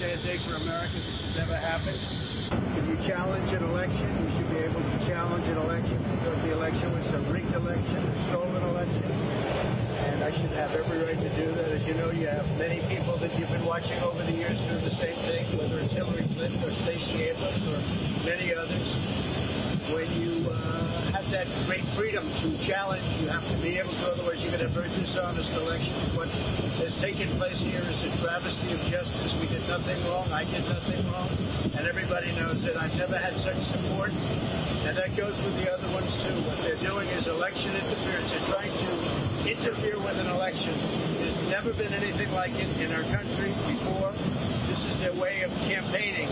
Very day for America. This has never happened. If you challenge an election, you should be able to challenge an election because the election was a rigged election, a stolen election. And I should have every right to do that. As you know, you have many people that you've been watching over the years do the same thing, whether it's Hillary Clinton or Stacey Abrams or many others. When you uh, have that great freedom to challenge, you have to very dishonest election. What has taken place here is a travesty of justice. We did nothing wrong. I did nothing wrong. And everybody knows it. I've never had such support. And that goes with the other ones too. What they're doing is election interference. They're trying to interfere with an election. There's never been anything like it in our country before. This is their way of campaigning.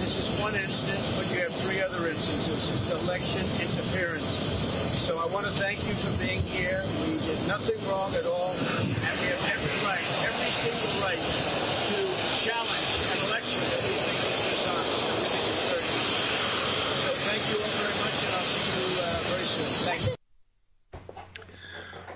This is one instance, but you have three other instances. It's election interference. So I want to thank you for being here. We did nothing wrong at all, and we have every right, every single right to challenge an election that we think is dishonest. So thank you all very much, and I'll see you uh, very soon. Thank you.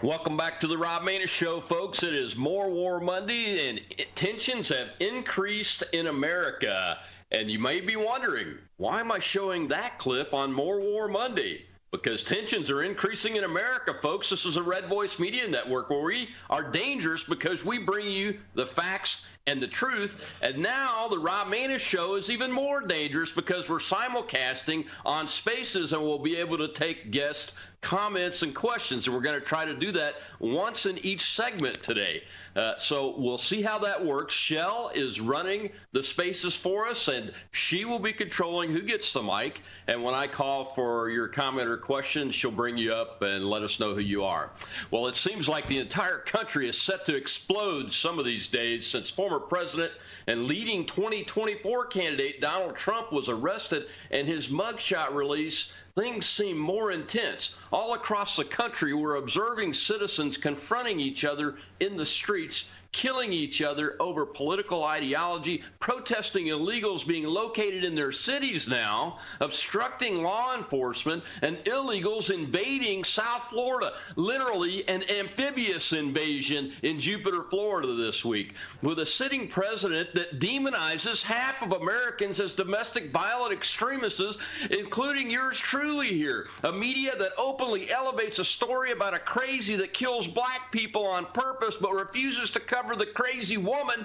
Welcome back to the Rob Maness Show, folks. It is More War Monday, and tensions have increased in America. And you may be wondering, why am I showing that clip on More War Monday? Because tensions are increasing in America, folks. This is a Red Voice Media Network where we are dangerous because we bring you the facts and the truth. And now the Rob Maness Show is even more dangerous because we're simulcasting on Spaces and we'll be able to take guest comments and questions. And we're going to try to do that once in each segment today. Uh, so we'll see how that works. Shell is running the spaces for us, and she will be controlling who gets the mic. And when I call for your comment or question, she'll bring you up and let us know who you are. Well, it seems like the entire country is set to explode some of these days since former President and leading 2024 candidate Donald Trump was arrested and his mugshot release things seem more intense. All across the country, we're observing citizens confronting each other in the streets, killing each other over political ideology, protesting illegals being located in their cities now, obstructing law enforcement, and illegals invading South Florida. Literally an amphibious invasion in Jupiter, Florida this week, with a sitting president that demonizes half of Americans as domestic violent extremists, including yours truly here. A media that openly elevates a story about a crazy that kills black people on purpose but refuses to cover the crazy woman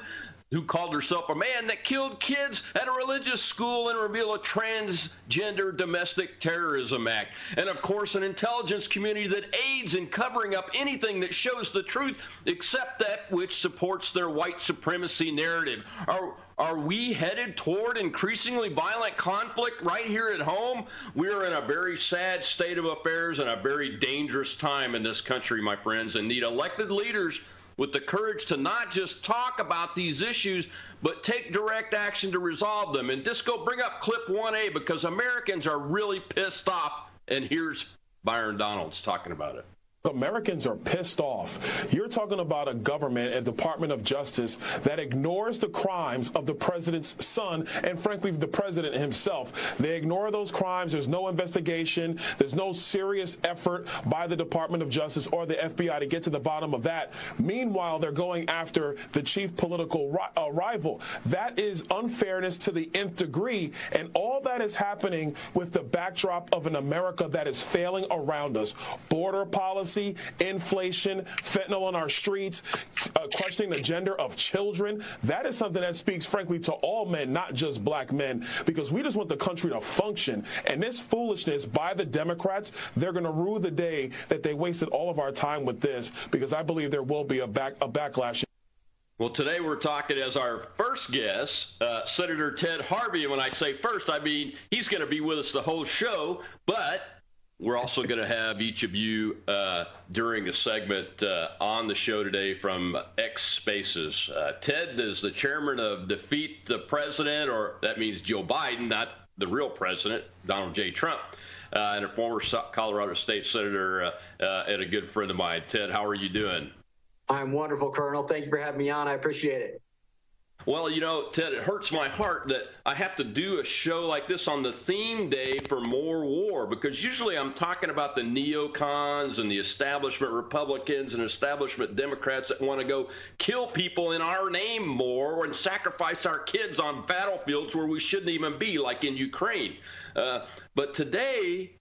who called herself a man that killed kids at a religious school and reveal a transgender domestic terrorism act. And of course, an intelligence community that aids in covering up anything that shows the truth except that which supports their white supremacy narrative. Are are we headed toward increasingly violent conflict right here at home? We are in a very sad state of affairs and a very dangerous time in this country, my friends, and need elected leaders with the courage to not just talk about these issues, but take direct action to resolve them. And Disco, bring up clip 1A because Americans are really pissed off. And here's Byron Donalds talking about it. Americans are pissed off. You're talking about a government and Department of Justice that ignores the crimes of the president's son and, frankly, the president himself. They ignore those crimes. There's no investigation. There's no serious effort by the Department of Justice or the FBI to get to the bottom of that. Meanwhile, they're going after the chief political ri- uh, rival. That is unfairness to the nth degree. And all that is happening with the backdrop of an America that is failing around us. Border policy policy, inflation, fentanyl on our streets, uh, questioning the gender of children. That is something that speaks, frankly, to all men, not just black men, because we just want the country to function. And this foolishness by the Democrats, they're going to rue the day that they wasted all of our time with this, because I believe there will be a, back, a backlash. Well, today we're talking as our first guest, uh, Senator Ted Harvey. And when I say first, I mean he's going to be with us the whole show, but we're also going to have each of you uh, during a segment uh, on the show today from X Spaces. Uh, Ted is the chairman of Defeat the President, or that means Joe Biden, not the real president, Donald J. Trump, uh, and a former Colorado State Senator uh, uh, and a good friend of mine. Ted, how are you doing? I'm wonderful, Colonel. Thank you for having me on. I appreciate it. Well, you know, Ted, it hurts my heart that I have to do a show like this on the theme day for more war because usually I'm talking about the neocons and the establishment Republicans and establishment Democrats that want to go kill people in our name more and sacrifice our kids on battlefields where we shouldn't even be, like in Ukraine. Uh, but today,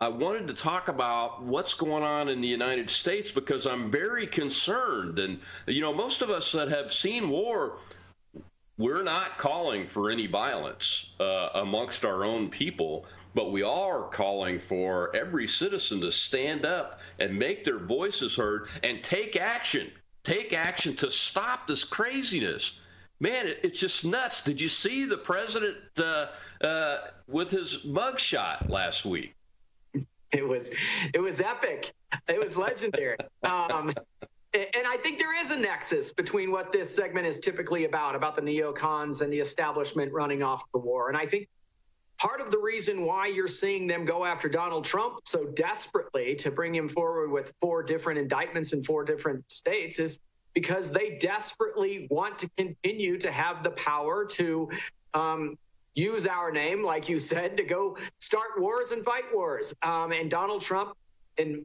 I wanted to talk about what's going on in the United States because I'm very concerned. And, you know, most of us that have seen war, we're not calling for any violence uh, amongst our own people, but we are calling for every citizen to stand up and make their voices heard and take action. Take action to stop this craziness. Man, it, it's just nuts. Did you see the president uh, uh, with his mugshot last week? It was, it was epic. It was legendary. Um, and I think there is a nexus between what this segment is typically about, about the neocons and the establishment running off the war. And I think part of the reason why you're seeing them go after Donald Trump so desperately to bring him forward with four different indictments in four different states is because they desperately want to continue to have the power to um, use our name, like you said, to go start wars and fight wars. Um, and Donald Trump, and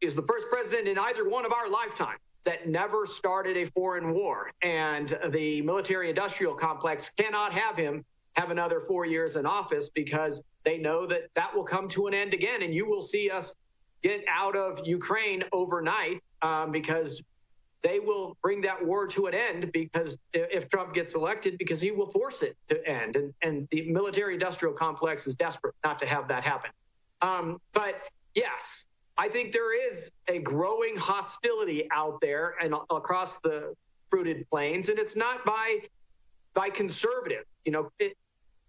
is the first president in either one of our lifetime that never started a foreign war. And the military industrial complex cannot have him have another four years in office because they know that that will come to an end again. And you will see us get out of Ukraine overnight um, because they will bring that war to an end because if Trump gets elected, because he will force it to end. And, and the military industrial complex is desperate not to have that happen. Um, but yes, I think there is a growing hostility out there and across the fruited plains, and it's not by by conservative. You know, it,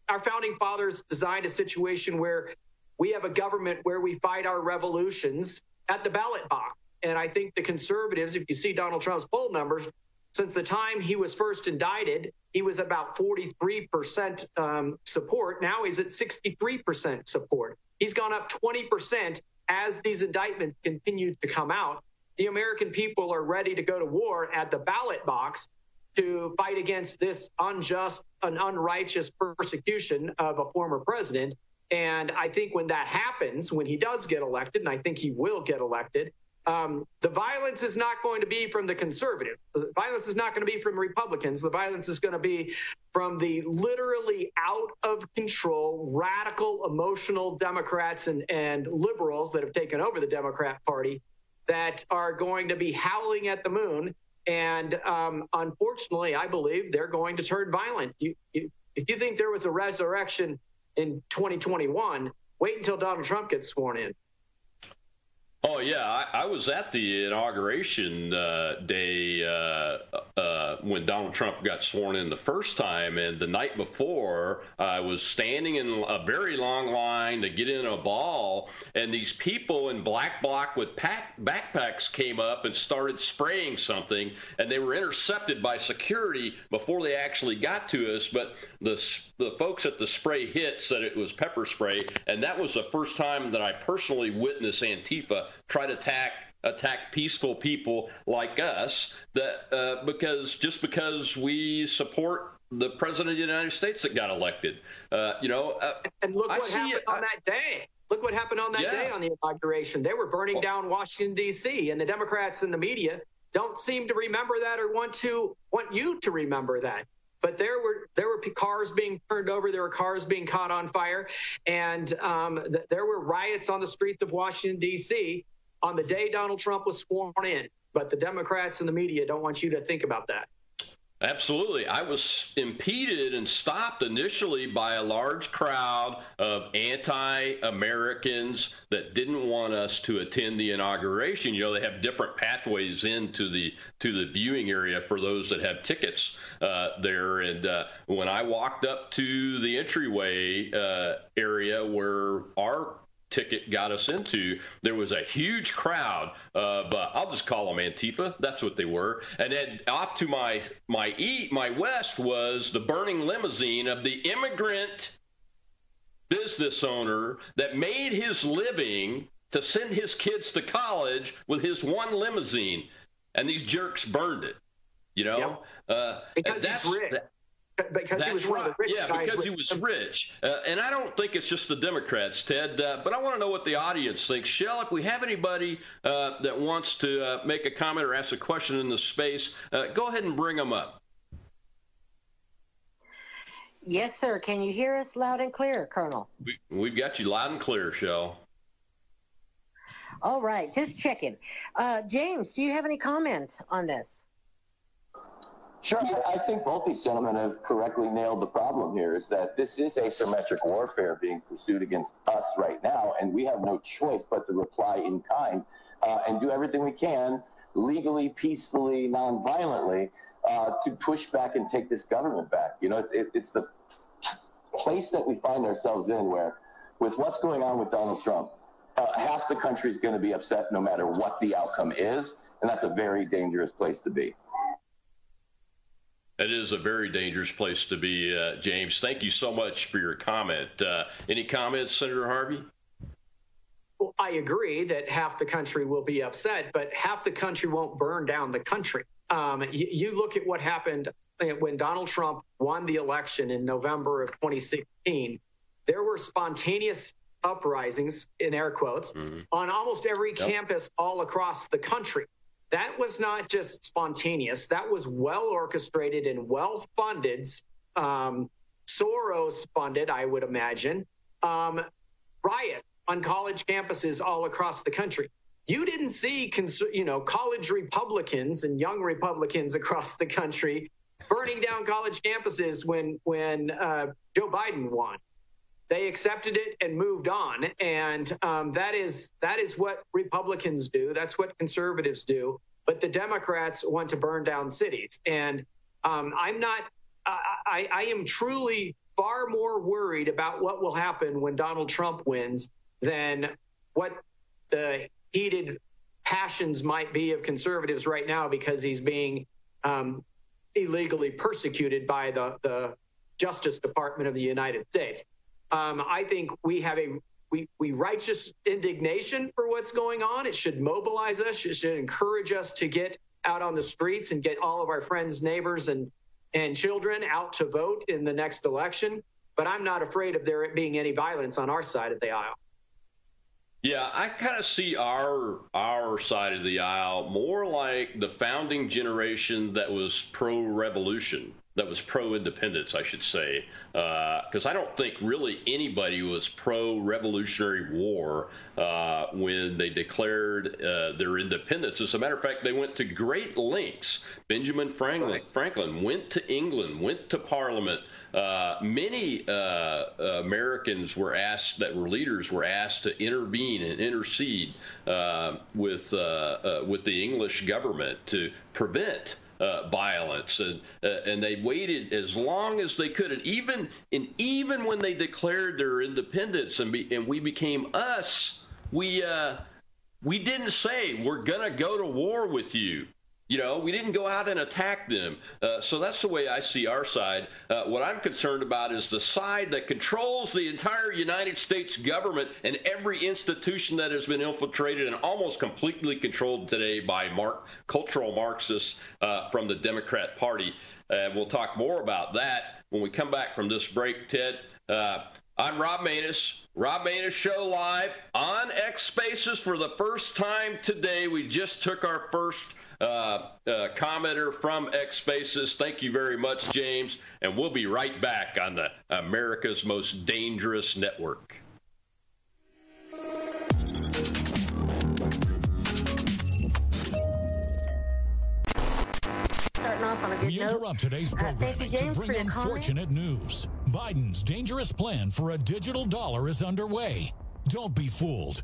our founding fathers designed a situation where we have a government where we fight our revolutions at the ballot box. And I think the conservatives, if you see Donald Trump's poll numbers, since the time he was first indicted, he was about 43% um, support. Now he's at 63% support. He's gone up 20% as these indictments continue to come out, the American people are ready to go to war at the ballot box to fight against this unjust and unrighteous persecution of a former president. And I think when that happens, when he does get elected, and I think he will get elected, um, the violence is not going to be from the conservative. The violence is not going to be from Republicans. The violence is going to be from the literally out of control, radical, emotional Democrats and, and liberals that have taken over the Democrat Party that are going to be howling at the moon. And um, unfortunately, I believe they're going to turn violent. You, you, if you think there was a resurrection in 2021, wait until Donald Trump gets sworn in. Oh yeah, I, I, was at the inauguration uh, day uh, uh, when Donald Trump got sworn in the first time, and the night before, I was standing in a very long line to get in a ball, and these people in black bloc with pack, backpacks came up and started spraying something, and they were intercepted by security before they actually got to us. But the the folks at the spray hit said it was pepper spray, and that was the first time that I personally witnessed Antifa try to attack attack peaceful people like us that uh, because just because we support the president of the United States that got elected, uh, you know. Uh, and look what happened it, on that day. Look what happened on that yeah. day on the inauguration. They were burning well, down Washington D.C. and the Democrats and the media don't seem to remember that or want to want you to remember that but there were there were cars being turned over, there were cars being caught on fire, and um, th- there were riots on the streets of Washington D.C on the day Donald Trump was sworn in. But the Democrats and the media don't want you to think about that. Absolutely. I was impeded and stopped initially by a large crowd of anti Americans that didn't want us to attend the inauguration. You know, they have different pathways into the to the viewing area for those that have tickets uh, there. And uh, when I walked up to the entryway uh, area where our ticket got us into, there was a huge crowd of, uh, I'll just call them Antifa. That's what they were. And then off to my my east, my west was the burning limousine of the immigrant business owner that made his living to send his kids to college with his one limousine, and these jerks burned it. You know, Yep. uh, Because he's that's- rich. that- because he was one of the right. rich yeah, guys. because with- he was rich. Uh, and I don't think it's just the Democrats, Ted, uh, but I want to know what the audience thinks. Shell, if we have anybody uh, that wants to uh, make a comment or ask a question in the space, uh, go ahead and bring them up. Yes, sir. Can you hear us loud and clear, Colonel? We, we've got you loud and clear, Shell. All right, just checking. Uh, James, do you have any comment on this? Sure. I I think both these gentlemen have correctly nailed the problem here is that this is asymmetric warfare being pursued against us right now, and we have no choice but to reply in kind uh, and do everything we can legally, peacefully, nonviolently uh, to push back and take this government back. You know, it's, it, it's the place that we find ourselves in where, with what's going on with Donald Trump, uh, half the country is going to be upset no matter what the outcome is, and that's a very dangerous place to be. It is a very dangerous place to be, uh, James. Thank you so much for your comment. Uh, any comments, Senator Harvey? Well, I agree that half the country will be upset, but half the country won't burn down the country. Um, you, you look at what happened when Donald Trump won the election in November of 2016. There were spontaneous uprisings, in air quotes, Mhm. on almost every Yep. campus all across the country. That was not just spontaneous, that was well orchestrated and well funded, um, Soros funded, I would imagine, um, riot on college campuses all across the country. You didn't see, cons- you know, college Republicans and young Republicans across the country burning down college campuses when when uh, Joe Biden won. They accepted it and moved on, and um, that is that is what Republicans do. That's what conservatives do. But the Democrats want to burn down cities, and um, I'm not. I, I, am truly far more worried about what will happen when Donald Trump wins than what the heated passions might be of conservatives right now because he's being um, illegally persecuted by the, the Justice Department of the United States. Um, I think we have a we, we righteous indignation for what's going on. It should mobilize us. It should encourage us to get out on the streets and get all of our friends, neighbors, and and children out to vote in the next election. But I'm not afraid of there being any violence on our side of the aisle. Yeah, I kind of see our our side of the aisle more like the founding generation that was pro-revolution, that was pro-independence, I should say, because I don't think really anybody was pro-revolutionary war uh, when they declared uh, their independence. As a matter of fact, they went to great lengths. Benjamin Franklin, Franklin went to England, went to Parliament. Uh, many uh, Americans were asked, that were leaders, were asked to intervene and intercede uh, with uh, uh, with the English government to prevent uh, violence, and uh, and they waited as long as they could, and even and even when they declared their independence and be, and we became us, we uh, we didn't say we're gonna go to war with you. You know, we didn't go out and attack them. Uh, so that's the way I see our side. Uh, what I'm concerned about is the side that controls the entire United States government and every institution that has been infiltrated and almost completely controlled today by Mark, cultural Marxists uh, from the Democrat Party. We'll talk more about that when we come back from this break, Ted. Uh, I'm Rob Maness. Rob Maness Show live on X Spaces for the first time today. We just took our first uh, uh, commenter from X Spaces. Thank you very much, James. And we'll be right back on the America's Most Dangerous Network. Starting off on a good We note. interrupt today's Uh, you, James, to bring for comment. unfortunate news. Biden's dangerous plan for a digital dollar is underway. Don't be fooled.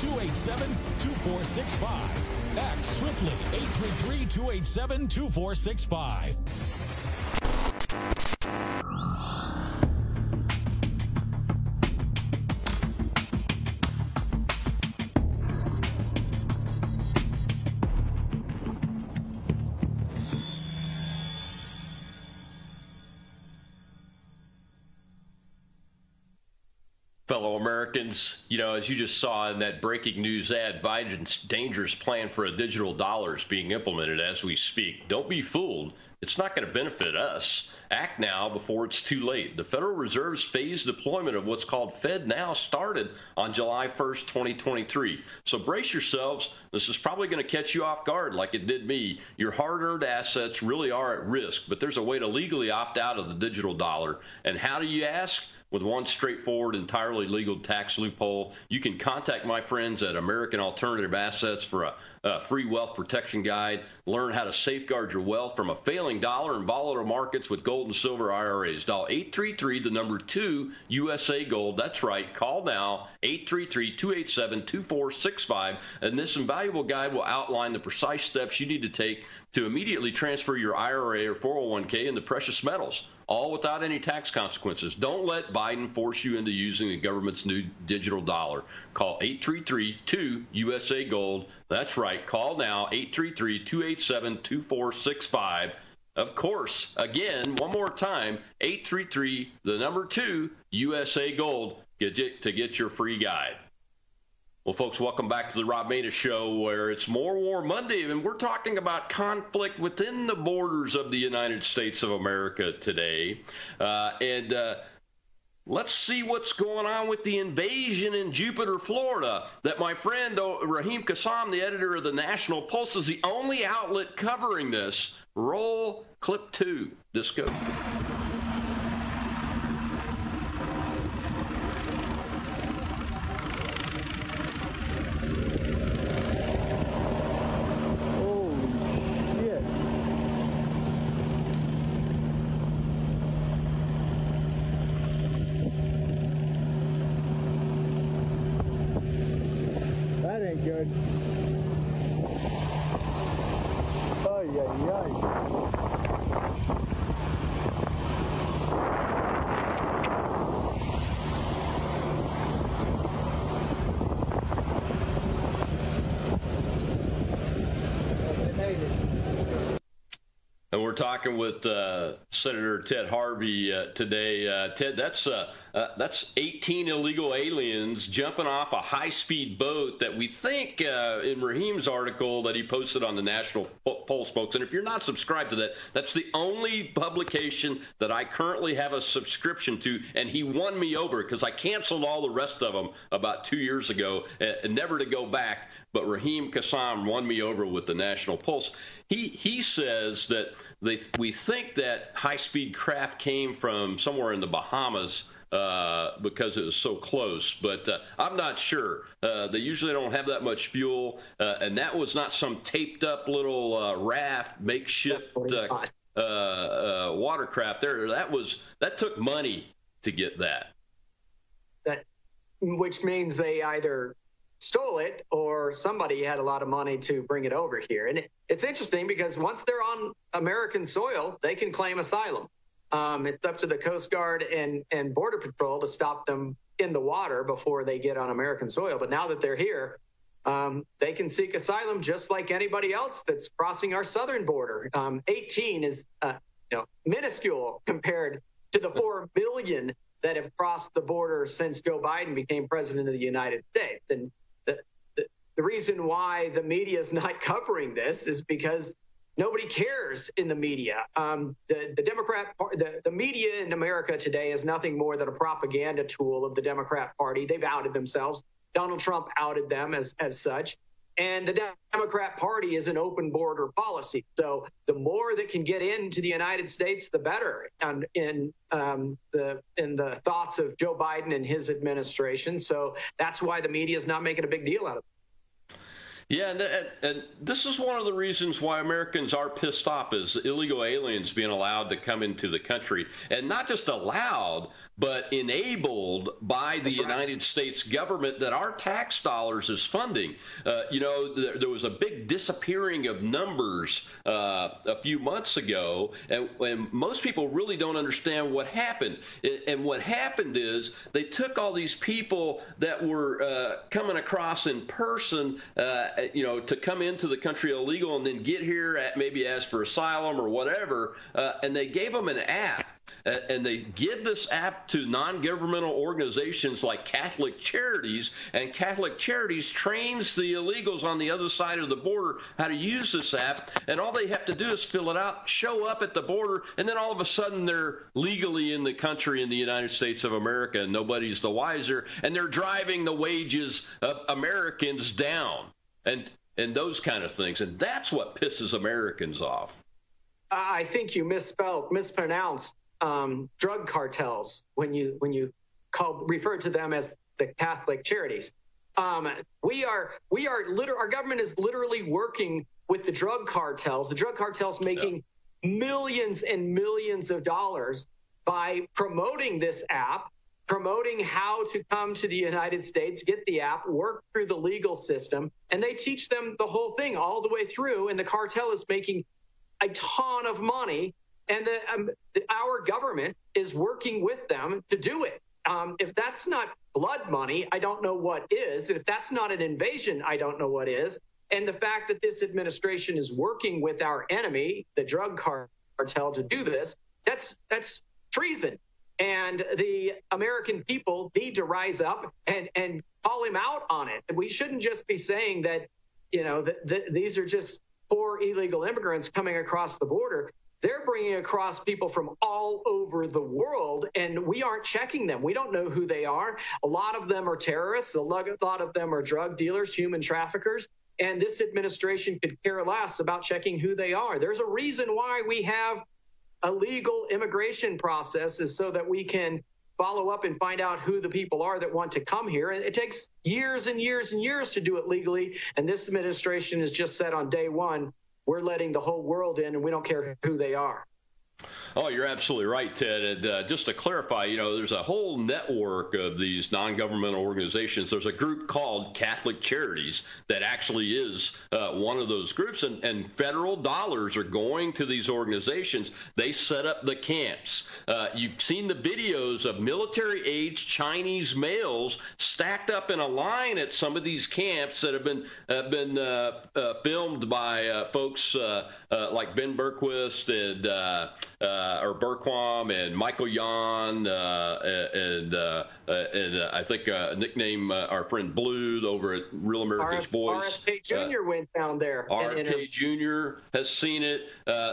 287 2465. Act swiftly. 833 fellow Americans, you know, as you just saw in that breaking news ad, Biden's dangerous plan for a digital dollar is being implemented as we speak. Don't be fooled. It's not going to benefit us. Act now before it's too late. The Federal Reserve's phased deployment of what's called Fed Now started on July 1st, 2023. So brace yourselves. This is probably going to catch you off guard like it did me. Your hard earned assets really are at risk, but there's a way to legally opt out of the digital dollar. And how do you ask? With one straightforward, entirely legal tax loophole. You can contact my friends at American Alternative Assets for a, a, free wealth protection guide. Learn how to safeguard your wealth from a failing dollar and volatile markets with gold and silver IRAs. Dial 833, the number 2 USA Gold. That's right. Call now, 833 287 2465. And this invaluable guide will outline the precise steps you need to take to immediately transfer your IRA or 401k into precious metals all without any tax consequences. Don't let Biden force you into using the government's new digital dollar. Call 833-2USA Gold. That's right. Call now 833 287 2465. Of course, again, one more time 833 the number 2 USA Gold to get your free guide. Well, folks, welcome back to the Rob Maness Show, where it's More War Monday, and we're talking about conflict within the borders of the United States of America today. Uh, and uh, let's see what's going on with the invasion in Jupiter, Florida. That my friend uh, Raheem Kassam, the editor of the National Pulse, is the only outlet covering this. Roll clip two. Disco. Talking with uh, Senator Ted Harvey uh, today. Uh, Ted, that's uh, uh, that's 18 illegal aliens jumping off a high-speed boat that we think, uh, in Raheem's article that he posted on the National Pulse, folks. And if you're not subscribed to that, that's the only publication that I currently have a subscription to. And he won me over because I canceled all the rest of them about two years ago, and never to go back. But Raheem Kassam won me over with the National Pulse. He he says that they, we think that high-speed craft came from somewhere in the Bahamas. Uh, because it was so close. But uh, I'm not sure. Uh, they usually don't have that much fuel, uh, and that was not some taped up little uh, raft, makeshift uh, watercraft. There, that was that took money to get that. That, which means they either stole it or somebody had a lot of money to bring it over here. And it's interesting because once they're on American soil, they can claim asylum. Um, it's up to the Coast Guard and, and Border Patrol to stop them in the water before they get on American soil. But now that they're here, um, they can seek asylum just like anybody else that's crossing our southern border. Um, 18 is uh, you know minuscule compared to the 4 billion that have crossed the border since Joe Biden became president of the United States. And the, reason why the media is not covering this is because nobody cares in the media. Um, the, the Democrat, the, the media in America today is nothing more than a propaganda tool of the Democrat Party. They've outed themselves. Donald Trump outed them as, as such. And the Democrat Party is an open border policy. So the more that can get into the United States, the better. And in um, the in the thoughts of Joe Biden and his administration. So that's why the media is not making a big deal out of it. Yeah, and, and, this is one of the reasons why Americans are pissed off is illegal aliens being allowed to come into the country, and not just allowed, but enabled by the United States government that our tax dollars is funding. Uh, you know, there, there, was a big disappearing of numbers uh, a few months ago, and, and, most people really don't understand what happened. And what happened is they took all these people that were uh, coming across in person, uh, you know, to come into the country illegal and then get here, at, maybe ask for asylum or whatever, uh, and they gave them an app and they give this app to non-governmental organizations like Catholic Charities, and Catholic Charities trains the illegals on the other side of the border how to use this app, and all they have to do is fill it out, show up at the border, and then all of a sudden they're legally in the country in the United States of America, and nobody's the wiser, and they're driving the wages of Americans down, and and those kind of things, and that's what pisses Americans off. I think you misspelled, mispronounced um, drug cartels when you when you call refer to them as the Catholic charities. Um, we are we are liter- our government is literally working with the drug cartels. The drug cartels making yeah. millions and millions of dollars by promoting this app, promoting how to come to the United States, get the app, work through the legal system, and they teach them the whole thing all the way through. And the cartel is making a ton of money and the, um, the, our government is working with them to do it. Um, if that's not blood money, I don't know what is. If that's not an invasion, I don't know what is. And the fact that this administration is working with our enemy, the drug cartel, to do this, that's that's treason. And the American people need to rise up and, and call him out on it. We shouldn't just be saying that, you know, that, these are just poor illegal immigrants coming across the border they're bringing across people from all over the world and we aren't checking them. We don't know who they are. A lot of them are terrorists, a lot of them are drug dealers, human traffickers. And this administration could care less about checking who they are. There's a reason why we have a legal immigration process is so that we can follow up and find out who the people are that want to come here. And it takes years and years and years to do it legally. And this administration has just said on day one, we're letting the whole world in and we don't care who they are. Oh, you're absolutely right, Ted. And uh, just to clarify, you know, there's a whole network of these non-governmental organizations. There's a group called Catholic Charities that actually is uh, one of those groups, and, and, federal dollars are going to these organizations. They set up the camps. Uh, you've seen the videos of military-aged Chinese males stacked up in a line at some of these camps that have been have been uh, uh, filmed by uh, like Ben Bergquist and uh, or Bergquam and Michael Yon uh, and uh, uh and uh, I think uh, nickname our friend Blue over at Real America's Voice. RFK Jr. went down there. RFK Jr. has seen it.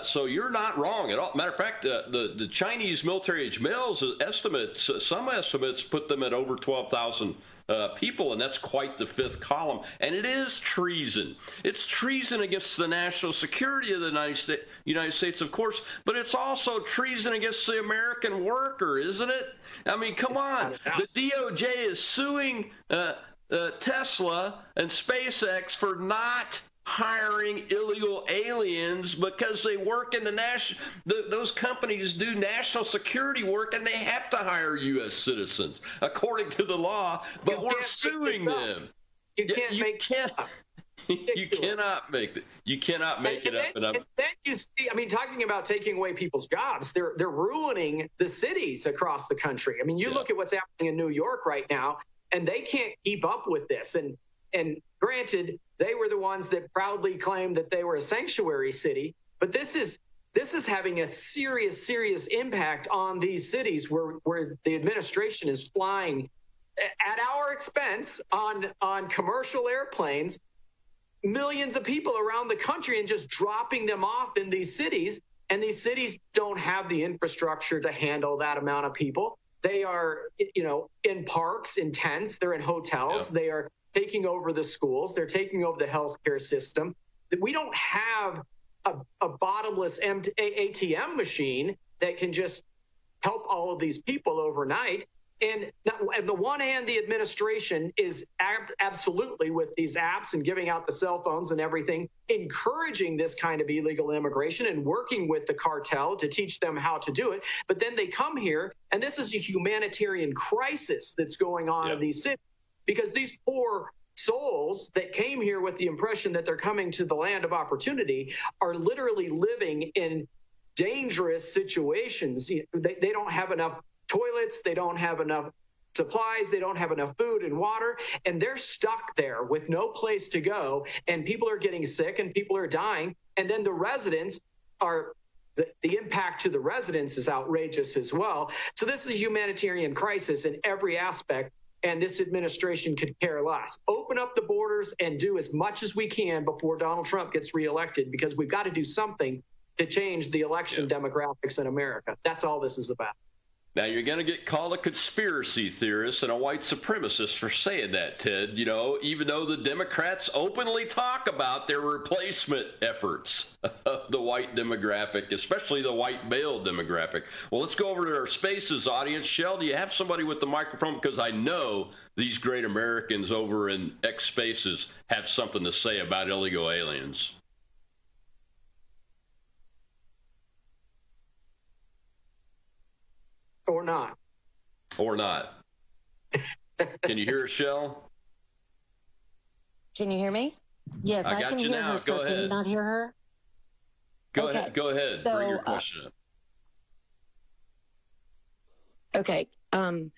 so you're not wrong at all. Matter of fact, the the Chinese military age males estimates some estimates put them at over twelve thousand uh, people, and that's quite the fifth column. And it is treason. It's treason against the national security of the United States, United States, of course, but it's also treason against the American worker, isn't it? I mean, come on. The DOJ is suing uh, uh, Tesla and SpaceX for not hiring illegal aliens because they work in the national the, those companies do national security work and they have to hire US citizens according to the law but you we're suing them you can't you make can't you cannot make it. You cannot make and, it and up. Then, and then you see, I mean, talking about taking away people's jobs, they're they're ruining the cities across the country. I mean, you yeah. look at what's happening in New York right now, and they can't keep up with this. And and granted, they were the ones that proudly claimed that they were a sanctuary city, but this is this is having a serious, serious impact on these cities where, where the administration is flying at our expense on, on commercial airplanes millions of people around the country and just dropping them off in these cities. And these cities don't have the infrastructure to handle that amount of people. They are, you know, in parks, in tents, they're in hotels, yeah. they are taking over the schools, they're taking over the healthcare system. We don't have a, a bottomless ATM machine that can just help all of these people overnight. And on the one hand, the administration is ab- absolutely with these apps and giving out the cell phones and everything, encouraging this kind of illegal immigration and working with the cartel to teach them how to do it. But then they come here, and this is a humanitarian crisis that's going on yeah. in these cities because these poor souls that came here with the impression that they're coming to the land of opportunity are literally living in dangerous situations. They, they don't have enough toilets, they don't have enough supplies, they don't have enough food and water, and they're stuck there with no place to go. And people are getting sick and people are dying. And then the residents are the, the, impact to the residents is outrageous as well. So this is a humanitarian crisis in every aspect and this administration could care less. Open up the borders and do as much as we can before Donald Trump gets reelected because we've got to do something to change the election yeah. demographics in America. That's all this is about. Now you're going to get called a conspiracy theorist and a white supremacist for saying that, Ted. You know, even though the Democrats openly talk about their replacement efforts of the white demographic, especially the white male demographic. Well, let's go over to our spaces audience. Shell, do you have somebody with the microphone? Because I know these great Americans over in X Spaces have something to say about illegal aliens. Or not. Or not. Can you hear us, Shell? Can you hear me? Yes, I, I can hear now. her. Go ahead. Can you not hear her? Go okay. ahead. Go ahead. So, Bring your uh, question uh, up. Okay. Um,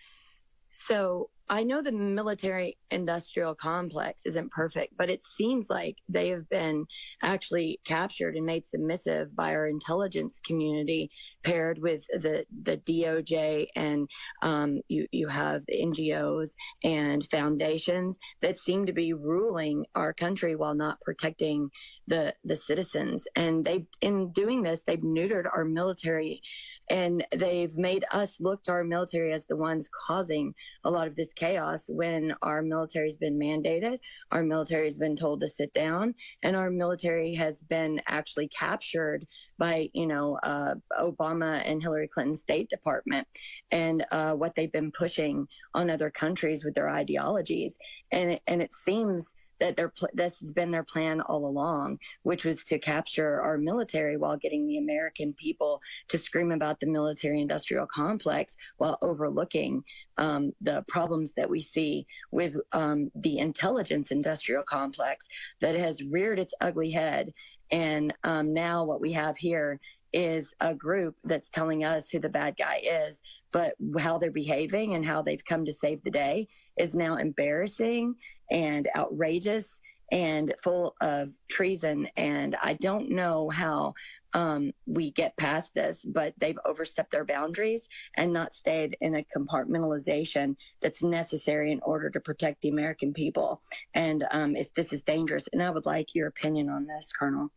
so I know the military industrial complex isn't perfect, but it seems like they have been actually captured and made submissive by our intelligence community, paired with the the DOJ, and um, you you have the NGOs and foundations that seem to be ruling our country while not protecting the the citizens. And they in doing this, they've neutered our military, and they've made us look to our military as the ones causing a lot of this chaos when our military's been mandated, our military has been told to sit down, and our military has been actually captured by, you know, uh, Obama and Hillary Clinton's State Department and uh, what they've been pushing on other countries with their ideologies. And, and it seems that their pl- this has been their plan all along, which was to capture our military while getting the American people to scream about the military-industrial complex while overlooking um, the problems that we see with um, the intelligence-industrial complex that has reared its ugly head. And um, now what we have here is a group that's telling us who the bad guy is, but how they're behaving and how they've come to save the day is now embarrassing and outrageous and full of treason. And I don't know how um, we get past this, but they've overstepped their boundaries and not stayed in a compartmentalization that's necessary in order to protect the American people. And um, if this is dangerous, and I would like your opinion on this, Colonel.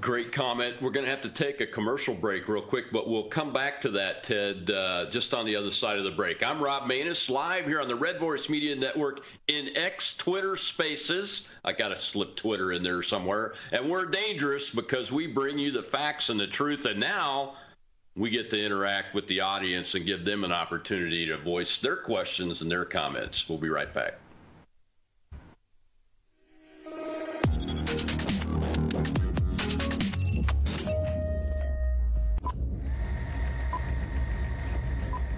Great comment. We're going to have to take a commercial break real quick, but we'll come back to that, Ted, uh, just on the other side of the break. I'm Rob Maness, live here on the Red Voice Media Network in X Twitter Spaces. I got to slip Twitter in there somewhere. And we're dangerous because we bring you the facts and the truth. And now we get to interact with the audience and give them an opportunity to voice their questions and their comments. We'll be right back.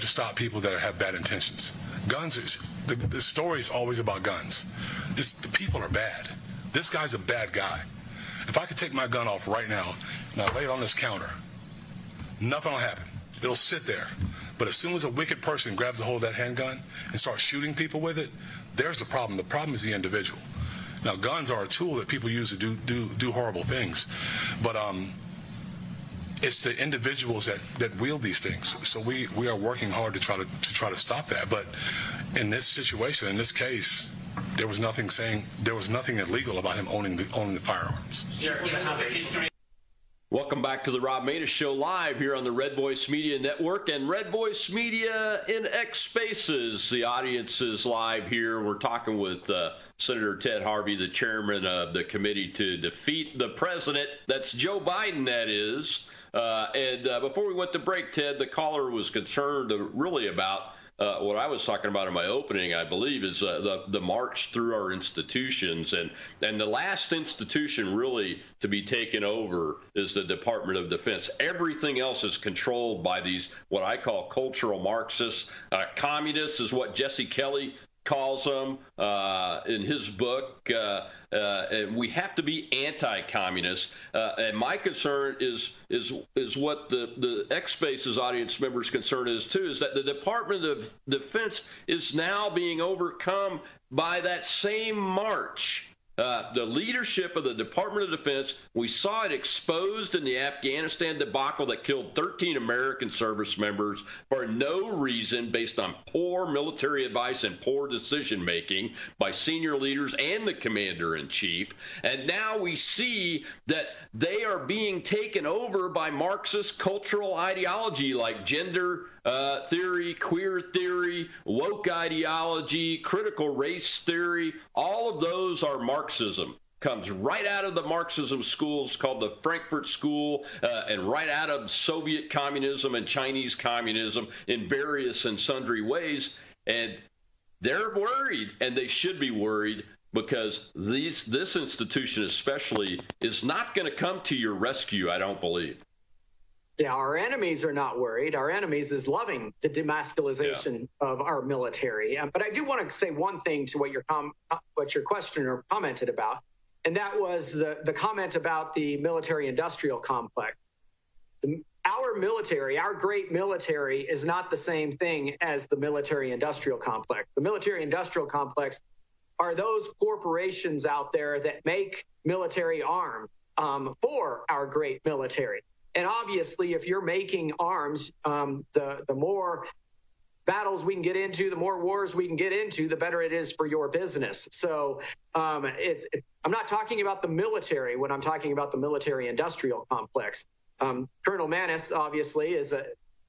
Have to stop people that have bad intentions. Guns are, the, the story is always about guns. It's, the people are bad. This guy's a bad guy. If I could take my gun off right now and I lay it on this counter, nothing will happen. It'll sit there. But as soon as a wicked person grabs a hold of that handgun and starts shooting people with it, there's the problem. The problem is the individual. Now, guns are a tool that people use to do do, do horrible things, but um, it's the individuals that, that wield these things. So we, we are working hard to try to, to try to stop that. But in this situation, in this case, there was nothing saying there was nothing illegal about him owning the owning the firearms. Welcome back to the Rob Maness Show live here on the Red Voice Media Network and Red Voice Media in X Spaces. The audience is live here. We're talking with uh, Senator Ted Harvey, the chairman of the committee to defeat the president. That's Joe Biden, that is. Uh, and uh, before we went to break, Ted, the caller was concerned really about uh, what I was talking about in my opening, I believe, is uh, the the march through our institutions, and and the last institution really to be taken over is the Department of Defense. Everything else is controlled by these what I call cultural Marxists. Uh, communists is what Jesse Kelly calls them uh, in his book. Uh, uh, we have to be anti-communist. Uh, and my concern is is is what the the X Spaces audience members' concern is too. Is that the Department of Defense is now being overcome by that same march uh, the leadership of the Department of Defense, we saw it exposed in the Afghanistan debacle that killed 13 American service members for no reason based on poor military advice and poor decision making by senior leaders and the commander in chief. And now we see that they are being taken over by Marxist cultural ideology like gender uh, theory, queer theory, woke ideology, critical race theory, all of those are Marxism. Comes right out of the Marxism schools called the Frankfurt School, uh, and right out of Soviet communism and Chinese communism in various and sundry ways. And they're worried, and they should be worried because these this institution especially is not going to come to your rescue. I don't believe. Yeah, our enemies are not worried. Our enemies is loving the demasculization yeah. of our military. Um, but I do want to say one thing to what your com- what your questioner commented about, and that was the the comment about the military-industrial complex. The, our military, our great military, is not the same thing as the military-industrial complex. The military-industrial complex are those corporations out there that make military arms um, for our great military. And obviously, if you're making arms, um, the the more battles we can get into, the more wars we can get into, the better it is for your business. So um, it's it, I'm not talking about the military when I'm talking about the military-industrial complex. Um, Colonel Maness obviously is a,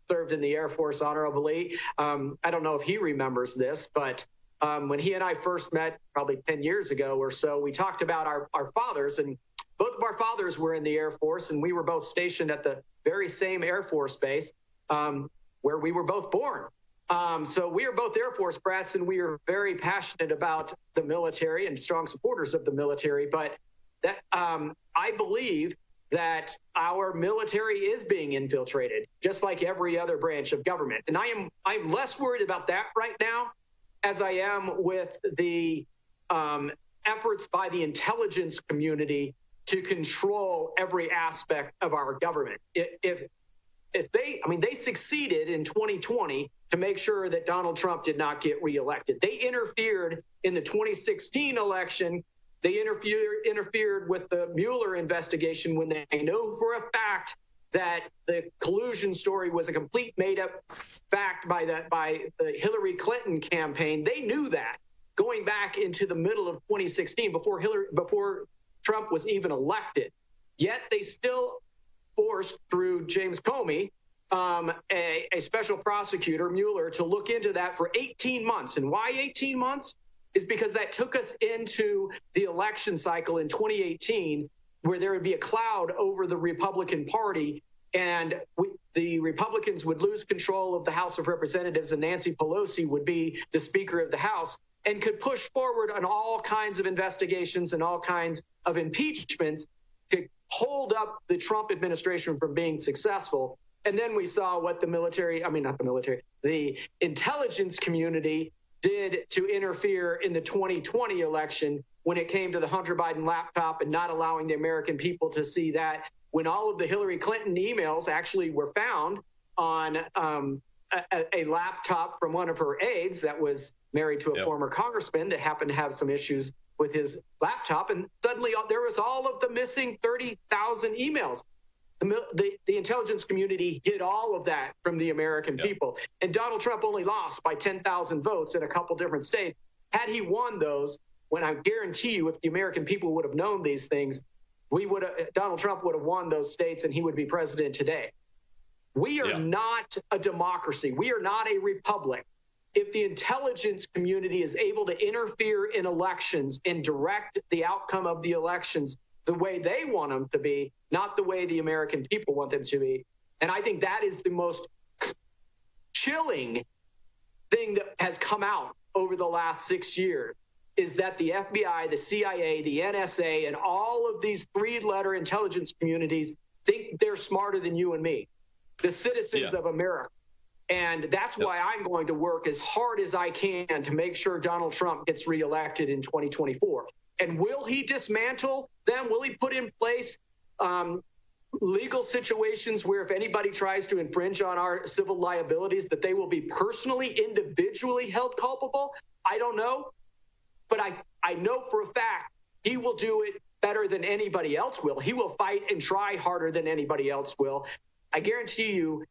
served in the Air Force honorably. Um, I don't know if he remembers this, but um, when he and I first met, probably 10 years ago or so, we talked about our, our fathers and both of our fathers were in the Air Force, and we were both stationed at the very same Air Force base um, where we were both born. Um, so we are both Air Force brats, and we are very passionate about the military and strong supporters of the military. But that um, I believe that our military is being infiltrated, just like every other branch of government. And I am I'm less worried about that right now, as I am with the um, efforts by the intelligence community to control every aspect of our government. If if they, I mean, they succeeded in 2020 to make sure that Donald Trump did not get reelected. They interfered in the 2016 election they interfered interfered with the Mueller investigation when they know for a fact that the collusion story was a complete made up fact by the by the Hillary Clinton campaign. They knew that going back into the middle of 2016 before Hillary before Trump was even elected. Yet they still forced through James Comey um, a, a, special prosecutor, Mueller, to look into that for 18 months. And why 18 months? is because that took us into the election cycle in 2018, where there would be a cloud over the Republican Party, and we, the Republicans would lose control of the House of Representatives, and Nancy Pelosi would be the Speaker of the House and could push forward on all kinds of investigations and all kinds of impeachments to hold up the Trump administration from being successful. And then we saw what the military, I mean, not the military, the intelligence community did to interfere in the 2020 election when it came to the Hunter Biden laptop and not allowing the American people to see that when all of the Hillary Clinton emails actually were found on um, a, a, laptop from one of her aides that was married to a yep. former congressman that happened to have some issues with his laptop. And suddenly there was all of the missing 30,000 emails. The, the, the, intelligence community hid all of that from the American yep. people. And Donald Trump only lost by 10,000 votes in a couple different states. Had he won those, when I guarantee you, if the American people would have known these things, we would have, Donald Trump would have won those states and he would be president today. We are yeah. not a democracy. We are not a republic. If the intelligence community is able to interfere in elections and direct the outcome of the elections the way they want them to be, not the way the American people want them to be. And I think that is the most chilling thing that has come out over the last six years is that the FBI, the CIA, the NSA, and all of these three letter intelligence communities think they're smarter than you and me, the citizens yeah. of America. And that's why I'm going to work as hard as I can to make sure Donald Trump gets reelected in 2024. And will he dismantle them? Will he put in place um, legal situations where if anybody tries to infringe on our civil liabilities, that they will be personally, individually held culpable? I don't know. But I, I know for a fact he will do it better than anybody else will. He will fight and try harder than anybody else will. I guarantee you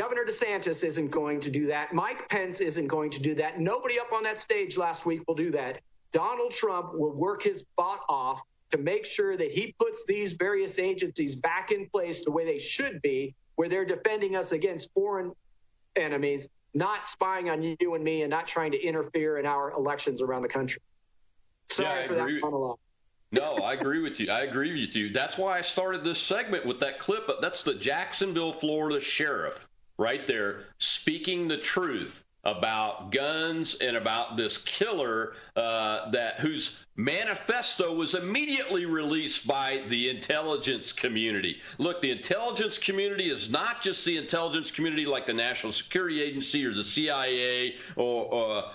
Governor DeSantis isn't going to do that. Mike Pence isn't going to do that. Nobody up on that stage last week will do that. Donald Trump will work his butt off to make sure that he puts these various agencies back in place the way they should be, where they're defending us against foreign enemies, not spying on you and me and not trying to interfere in our elections around the country. Sorry yeah, for that monologue. no, I agree with you. I agree with you. That's why I started this segment with that clip. That's the Jacksonville, Florida sheriff right there speaking the truth about guns and about this killer uh, that whose manifesto was immediately released by the intelligence community. Look, the intelligence community is not just the intelligence community like the National Security Agency or the CIA or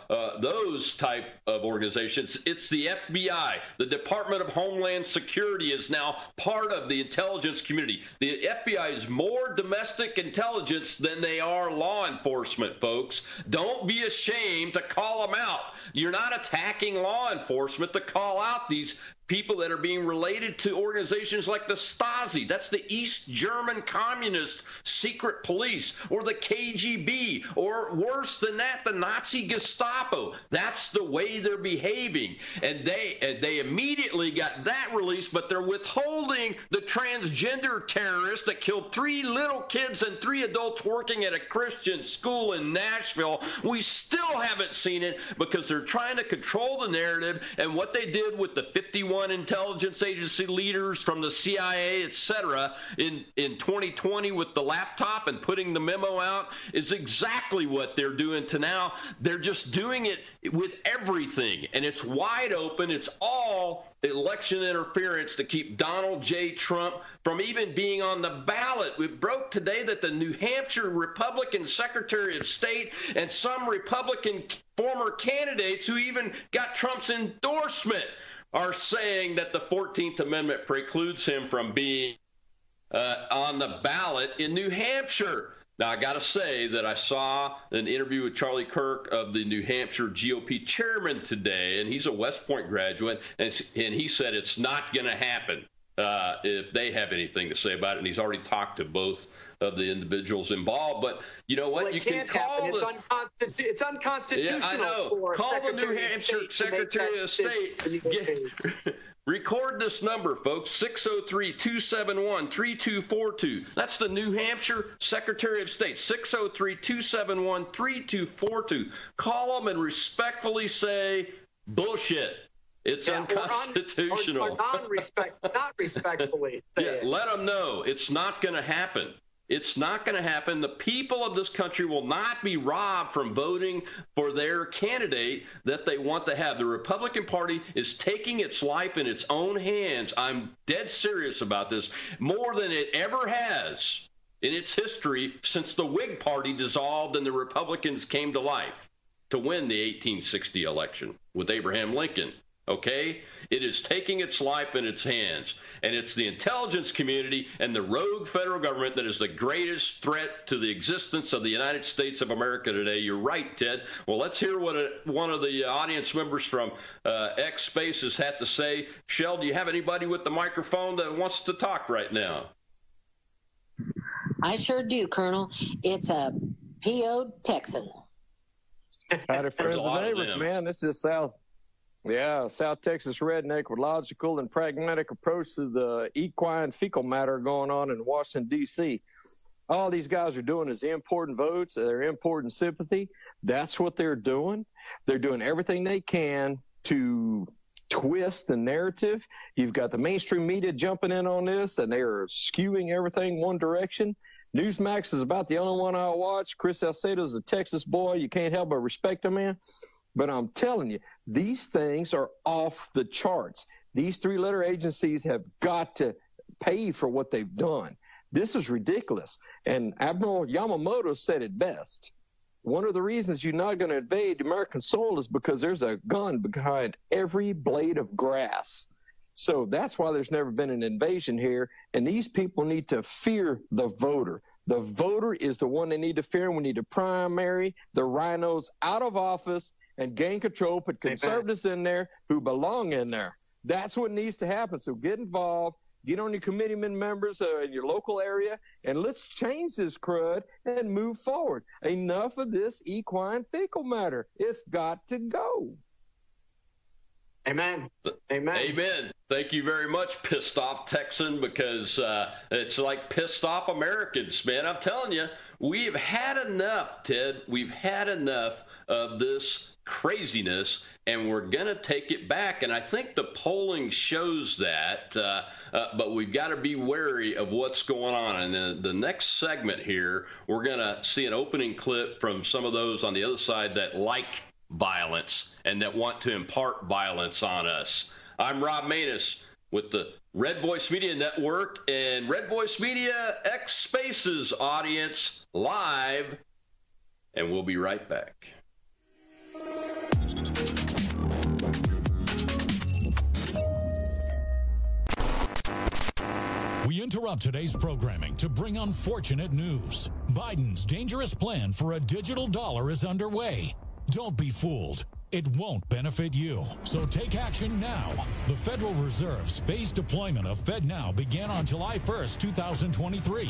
uh, uh, those type of organizations. It's the FBI. The Department of Homeland Security is now part of the intelligence community. The FBI is more domestic intelligence than they are law enforcement, folks. Don't be ashamed to call them out. You're not attacking law enforcement to call out these people that are being related to organizations like the Stasi. That's the East German communist secret police, or the KGB, or worse than that, the Nazi Gestapo. That's the way they're behaving. And they and they immediately got that released, but they're withholding the transgender terrorist that killed three little kids and three adults working at a Christian school in Nashville. We still haven't seen it because they're trying to control the narrative. And what they did with the 51 51 intelligence agency leaders from the CIA, etc., in, in 2020 with the laptop and putting the memo out is exactly what they're doing to now. They're just doing it with everything, and it's wide open. It's all election interference to keep Donald J. Trump from even being on the ballot. We broke today that the New Hampshire Republican Secretary of State and some Republican former candidates who even got Trump's endorsement are saying that the 14th Amendment precludes him from being uh, on the ballot in New Hampshire. Now, I got to say that I saw an interview with Charlie Kirk of the New Hampshire GOP chairman today, and he's a West Point graduate, and, and he said it's not going to happen uh, if they have anything to say about it. And he's already talked to both of the individuals involved. But you know what? Well, you can call the, it's, it's unconstitutional. Yeah, I know. call Secretary the New Hampshire Secretary of State. Get, record this number, folks 603 271 3242. That's the New Hampshire Secretary of State 603 271 3242. Call them and respectfully say, bullshit. It's yeah, unconstitutional. Or, or, or non-respect, not respectfully. yeah, let them know it's not going to happen. It's not going to happen. The people of this country will not be robbed from voting for their candidate that they want to have. The Republican Party is taking its life in its own hands. I'm dead serious about this, more than it ever has in its history since the Whig Party dissolved and the Republicans came to life to win the 1860 election with Abraham Lincoln. Okay? It is taking its life in its hands. And it's the intelligence community and the rogue federal government that is the greatest threat to the existence of the United States of America today. You're right, Ted. Well, let's hear what a, one of the audience members from uh, X Spaces had to say. Shell, do you have anybody with the microphone that wants to talk right now? I sure do, Colonel. It's a PO Texan. Howdy, friends and neighbors, man. This is South yeah, South Texas redneck with logical and pragmatic approach to the equine fecal matter going on in Washington D.C. All these guys are doing is importing votes. They're importing sympathy. That's what they're doing. They're doing everything they can to twist the narrative. You've got the mainstream media jumping in on this, and they are skewing everything one direction. Newsmax is about the only one I watch. Chris Salcedo's a Texas boy. You can't help but respect him, man. But I'm telling you, these things are off the charts. These three letter agencies have got to pay for what they've done. This is ridiculous. And Admiral Yamamoto said it best. One of the reasons you're not going to invade American soil is because there's a gun behind every blade of grass. So that's why there's never been an invasion here. And these people need to fear the voter. The voter is the one they need to fear. We need to primary the RINOs out of office and gain control, put conservatives in there who belong in there. That's what needs to happen. So get involved, get on your committeeman members uh, in your local area, and let's change this crud and move forward. Enough of this equine fecal matter. It's got to go. Amen. Amen. Amen. Thank you very much, pissed off Texan, because uh, it's like pissed off Americans, man. I'm telling you, we've had enough, Ted. We've had enough of this craziness and we're going to take it back. And I think the polling shows that, uh, uh, but we've got to be wary of what's going on. And the, the next segment here, we're going to see an opening clip from some of those on the other side that like violence and that want to impart violence on us. I'm Rob Maness with the Red Voice Media Network and Red Voice Media X Spaces audience live, and we'll be right back. We interrupt today's programming to bring unfortunate news. Biden's dangerous plan for a digital dollar is underway. Don't be fooled. It won't benefit you. So take action now. The Federal Reserve's phased deployment of FedNow began on July 1st, 2023.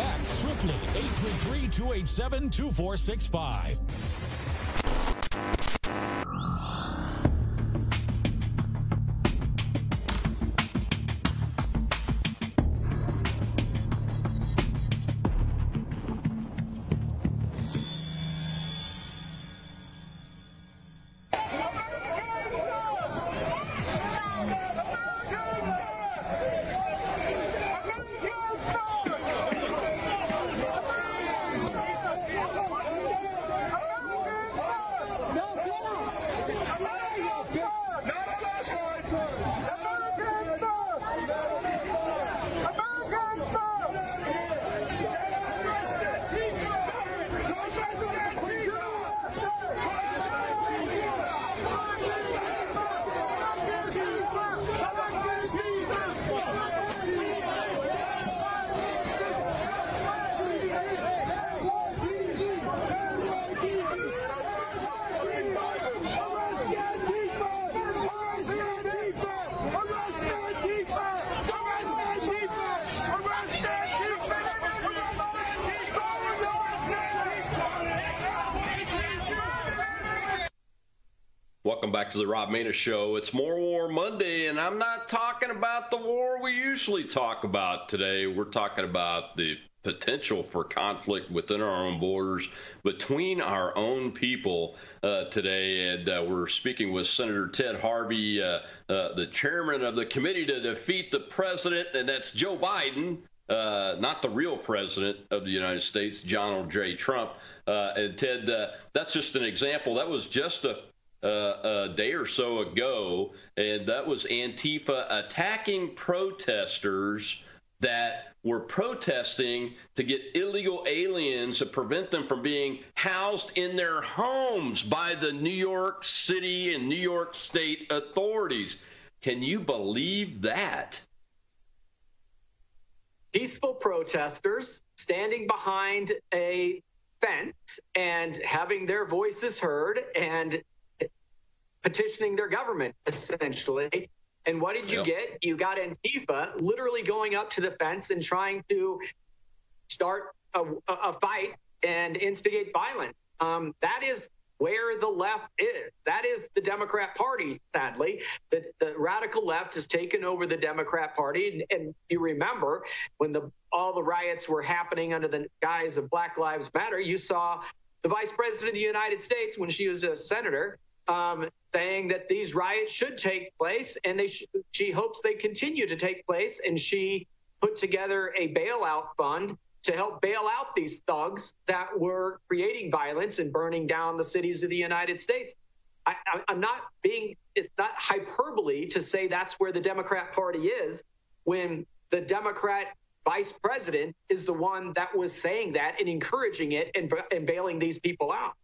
Act swiftly. 833-287-2465. back to the Rob Maness Show. It's More War Monday, and I'm not talking about the war we usually talk about today. We're talking about the potential for conflict within our own borders between our own people uh, today. And uh, we're speaking with Senator Ted Harvey, uh, uh the chairman of the committee to defeat the president, and that's Joe Biden. Uh, not the real president of the United States, Donald J. Trump. Uh, and Ted, that's just an example. That was just a uh, a day or so ago, and that was Antifa attacking protesters that were protesting to get illegal aliens to prevent them from being housed in their homes by the New York City and New York State authorities. Can you believe that? Peaceful protesters standing behind a fence and having their voices heard and petitioning their government, essentially. And what did you yep. get? You got Antifa literally going up to the fence and trying to start a, a fight and instigate violence. Um, that is where the left is. That is the Democrat Party, sadly. The, the radical left has taken over the Democrat Party. And, and, you remember when the all the riots were happening under the guise of Black Lives Matter, you saw the vice president of the United States, when she was a senator, um, saying that these riots should take place, and they sh- she hopes they continue to take place. And she put together a bailout fund to help bail out these thugs that were creating violence and burning down the cities of the United States. I, am not being, it's not hyperbole to say that's where the Democrat Party is when the Democrat vice president is the one that was saying that and encouraging it and, and bailing these people out.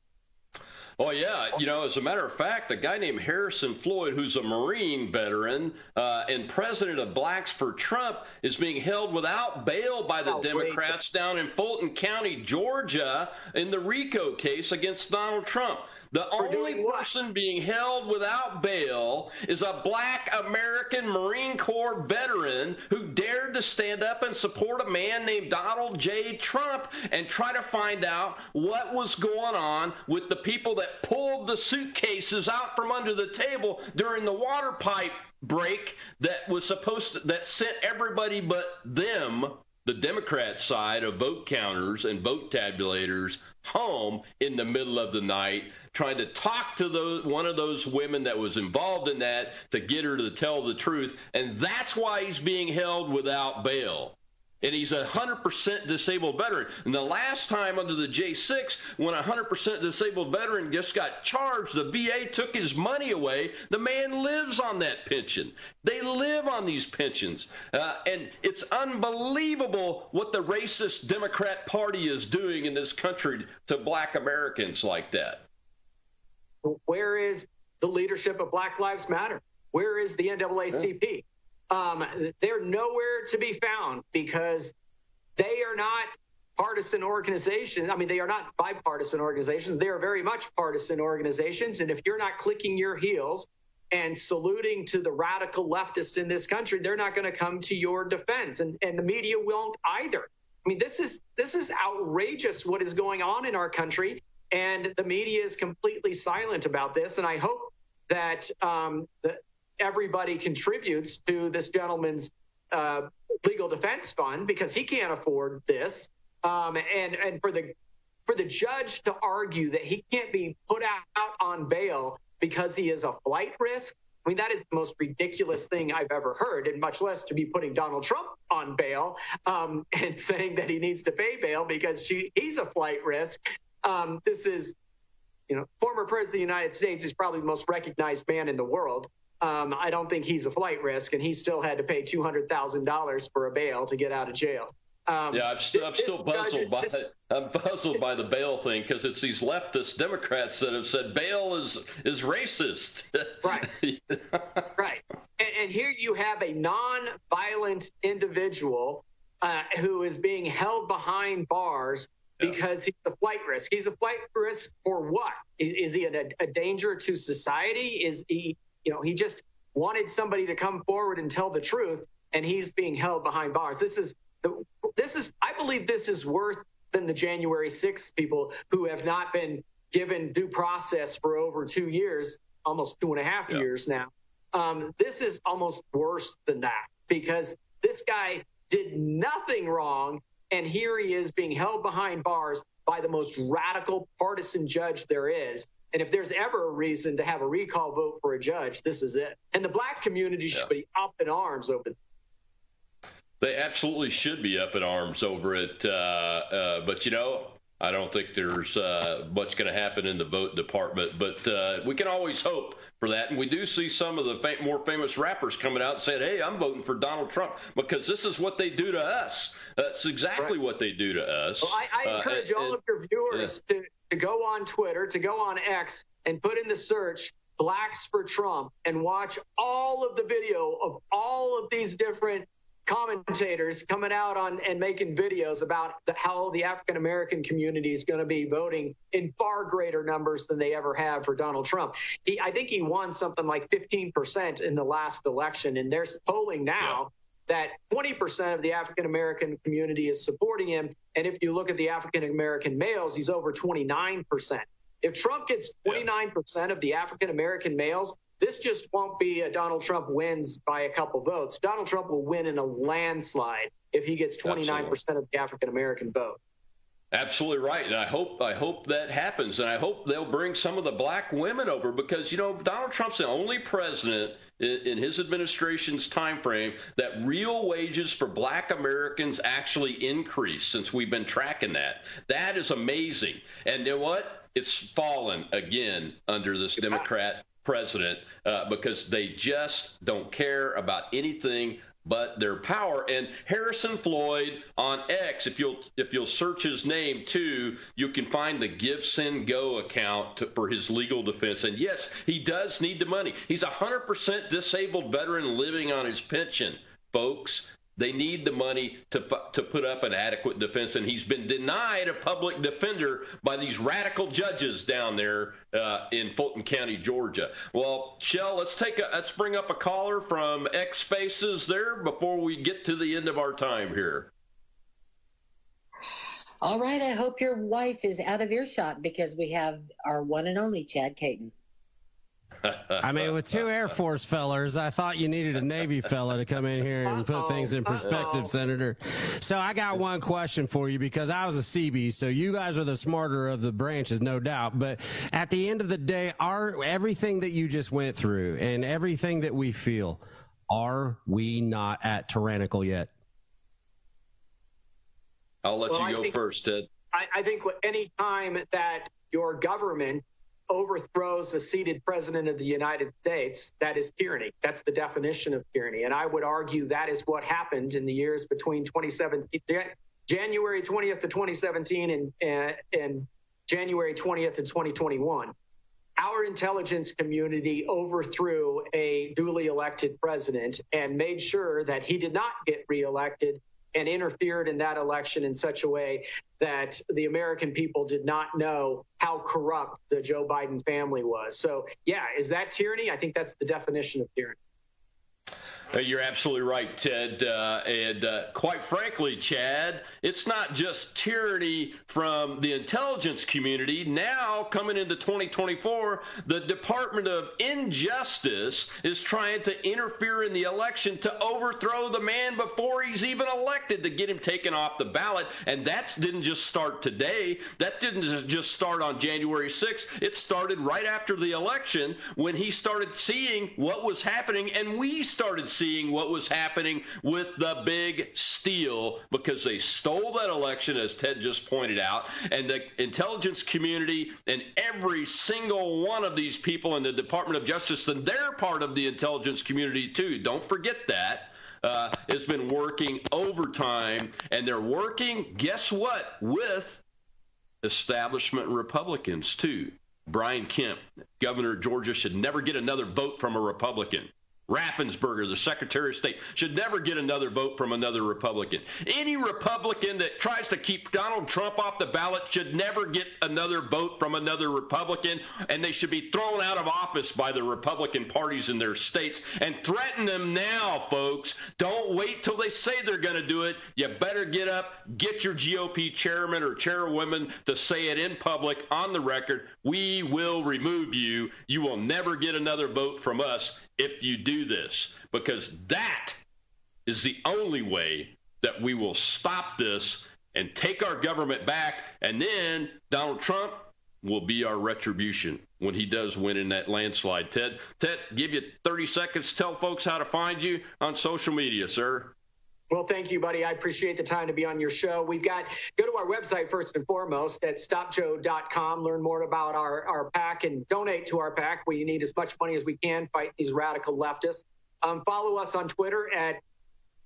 Oh yeah, you know, as a matter of fact, a guy named Harrison Floyd, who's a Marine veteran uh, and president of Blacks for Trump, is being held without bail by the oh, Democrats down in Fulton County, Georgia, in the RICO case against Donald Trump. The only person being held without bail is a black American Marine Corps veteran who dared to stand up and support a man named Donald J. Trump and try to find out what was going on with the people that pulled the suitcases out from under the table during the water pipe break that was supposed to, that sent everybody but them the Democrat side of vote counters and vote tabulators home in the middle of the night trying to talk to one of those women that was involved in that to get her to tell the truth. And that's why he's being held without bail and he's a 100% disabled veteran. And the last time under the J6, when a 100% disabled veteran just got charged, the VA took his money away. The man lives on that pension. They live on these pensions. Uh, and it's unbelievable what the racist Democrat Party is doing in this country to black Americans like that. Where is the leadership of Black Lives Matter? Where is the NAACP? Yeah. Um, they're nowhere to be found because they are not partisan organizations. I mean, they are not bipartisan organizations. They are very much partisan organizations. And if you're not clicking your heels and saluting to the radical leftists in this country, they're not going to come to your defense, and, and the media won't either. I mean, this is this is outrageous what is going on in our country, and the media is completely silent about this. And I hope that um, the, everybody contributes to this gentleman's uh, legal defense fund because he can't afford this. Um, and and for the for the judge to argue that he can't be put out on bail because he is a flight risk. I mean, that is the most ridiculous thing I've ever heard, and much less to be putting Donald Trump on bail um, and saying that he needs to pay bail because she, he's a flight risk. Um, this is, you know, former president of the United States is probably the most recognized man in the world. Um, I don't think he's a flight risk, and he still had to pay two hundred thousand dollars for a bail to get out of jail. Um, yeah, I'm, st- I'm still puzzled by this, I'm puzzled by the bail thing because it's these leftist Democrats that have said bail is is racist. right, right. And, and, here you have a non-violent individual uh, who is being held behind bars yeah. because he's a flight risk. He's a flight risk for what? Is, is he a, a danger to society? Is he you know, he just wanted somebody to come forward and tell the truth, and he's being held behind bars. This is the, this is I believe this is worse than the January 6th people who have not been given due process for over two years, almost two and a half yeah. years now. Um, this is almost worse than that because this guy did nothing wrong, and here he is being held behind bars by the most radical partisan judge there is. And if there's ever a reason to have a recall vote for a judge, this is it. And the black community should be up in arms over it. They absolutely should be up in arms over it. Uh, uh, but, you know, I don't think there's uh, much going to happen in the vote department. But uh, we can always hope for that. And we do see some of the fam- more famous rappers coming out and saying, hey, I'm voting for Donald Trump because this is what they do to us. That's exactly right. what they do to us. Well, I, I uh, encourage all of your viewers to to go on Twitter, to go on X, and put in the search blacks for Trump and watch all of the video of all of these different commentators coming out on and making videos about the, how the African American community is going to be voting in far greater numbers than they ever have for Donald Trump. He, I think he won something like 15% in the last election, and there's polling now that 20% of the African American community is supporting him. And if you look at the African American males, he's over 29%. If Trump gets 29% of the African American males, this just won't be a Donald Trump wins by a couple votes. Donald Trump will win in a landslide if he gets 29% Absolutely. of the African American vote. Absolutely right, and I hope I hope that happens, and I hope they'll bring some of the black women over because you know Donald Trump's the only president in his administration's time frame that real wages for black Americans actually increased since we've been tracking that. That is amazing. And you know what? It's fallen again under this Democrat president uh, because they just don't care about anything but their power. And Harrison Floyd on X, if you'll if you'll search his name too, you can find the Give Send Go account to, for his legal defense. And yes, he does need the money. He's a hundred percent disabled veteran living on his pension, folks. They need the money to to put up an adequate defense, and he's been denied a public defender by these radical judges down there uh, in Fulton County, Georgia. Well, Shell, let's take a let's bring up a caller from X Spaces there before we get to the end of our time here. All right. I hope your wife is out of earshot because we have our one and only Chad Caton. I mean, with two Air Force fellers, I thought you needed a Navy fella to come in here and put things in perspective, Senator. So I got one question for you because I was a CB, so you guys are the smarter of the branches, no doubt. But at the end of the day, are everything that you just went through and everything that we feel, are we not at tyrannical yet? I'll let well, you go think, first, Ted. I, I think any time that your government overthrows a seated president of the United States, that is tyranny. That's the definition of tyranny. And I would argue that is what happened in the years between 2017, January 20th to 2017 and, and, and January 20th of 2021. Our intelligence community overthrew a duly elected president and made sure that he did not get reelected and interfered in that election in such a way that the American people did not know how corrupt the Joe Biden family was. So, yeah, is that tyranny? I think that's the definition of tyranny. You're absolutely right, Ted. Uh, and uh, quite frankly, Chad, it's not just tyranny from the intelligence community. Now, coming into 2024, the Department of Injustice is trying to interfere in the election to overthrow the man before he's even elected to get him taken off the ballot. And that didn't just start today. That didn't just start on January 6th. It started right after the election when he started seeing what was happening, and we started seeing what was happening with the big steal because they stole that election, as Ted just pointed out. And the intelligence community and every single one of these people in the Department of Justice, and they're part of the intelligence community too. Don't forget that. Uh, has been working overtime, and they're working, guess what, with establishment Republicans too. Brian Kemp, governor of Georgia, should never get another vote from a Republican. Raffensperger, the Secretary of State, should never get another vote from another Republican. Any Republican that tries to keep Donald Trump off the ballot should never get another vote from another Republican, and they should be thrown out of office by the Republican parties in their states and threaten them now, folks. Don't wait till they say they're going to do it. You better get up, get your GOP chairman or chairwoman to say it in public on the record. We will remove you. You will never get another vote from us if you do this, because that is the only way that we will stop this and take our government back. And then Donald Trump will be our retribution when he does win in that landslide. Ted, Ted, give you 30 seconds. Tell folks how to find you on social media, sir. Well, thank you, buddy. I appreciate the time to be on your show. We've got, go to our website first and foremost at stopjoe.com, learn more about our, our PAC and donate to our PAC. We need as much money as we can fight these radical leftists. Um, follow us on Twitter at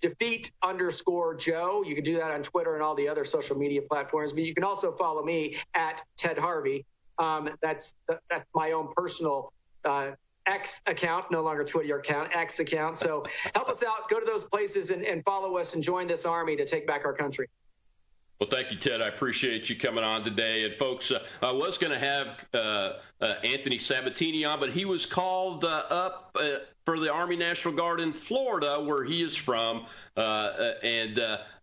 defeat underscore Joe. You can do that on Twitter and all the other social media platforms, but you can also follow me at Ted Harvey. Um, that's that's my own personal uh, X account, no longer Twitter account, X account. So help us out. Go to those places and, and follow us and join this army to take back our country. Well, thank you, Ted. I appreciate you coming on today. And folks, uh, I was going to have uh, uh, Anthony Sabatini on, but he was called uh, up uh, for the Army National Guard in Florida, where he is from, uh, and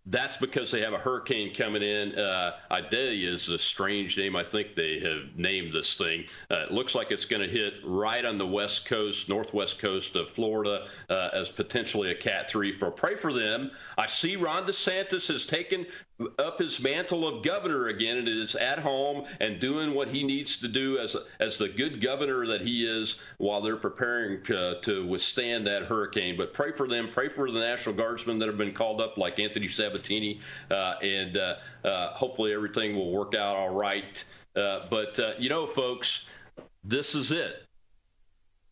that's because they have a hurricane coming in. Uh, Idalia is a strange name. I think they have named this thing. Uh, it looks like it's going to hit right on the west coast, northwest coast of Florida, uh, as potentially a Cat 3. For pray for them. I see Ron DeSantis has taken up his mantle of governor again and is at home and doing what he needs to do as as the good governor that he is while they're preparing to, to withstand that hurricane. But pray for them. Pray for the National Guardsmen that have been called up, like Anthony Sabatini, uh, and uh, uh, hopefully everything will work out all right. Uh, but uh, you know, folks, this is it.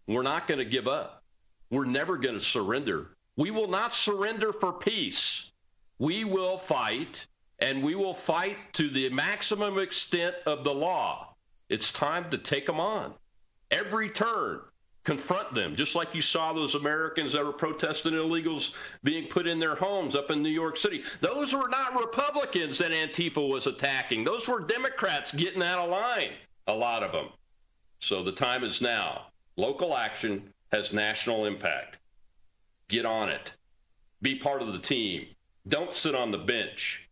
We're not going to give up. We're never going to surrender. We will not surrender for peace. We will fight and we will fight to the maximum extent of the law. It's time to take them on. Every turn, confront them, just like you saw those Americans that were protesting illegals being put in their homes up in New York City. Those were not Republicans that Antifa was attacking. Those were Democrats getting out of line, a lot of them. So the time is now. Local action has national impact. Get on it. Be part of the team. Don't sit on the bench.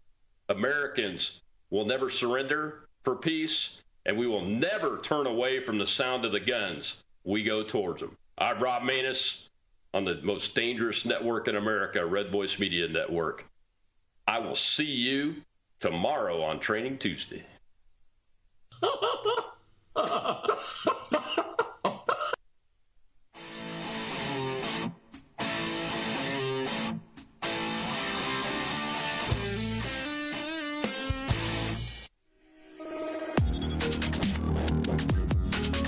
Americans will never surrender for peace, and we will never turn away from the sound of the guns. we go towards them. I'm Rob Maness on the most dangerous network in America, Red Voice Media Network. I will see you tomorrow on Training Tuesday.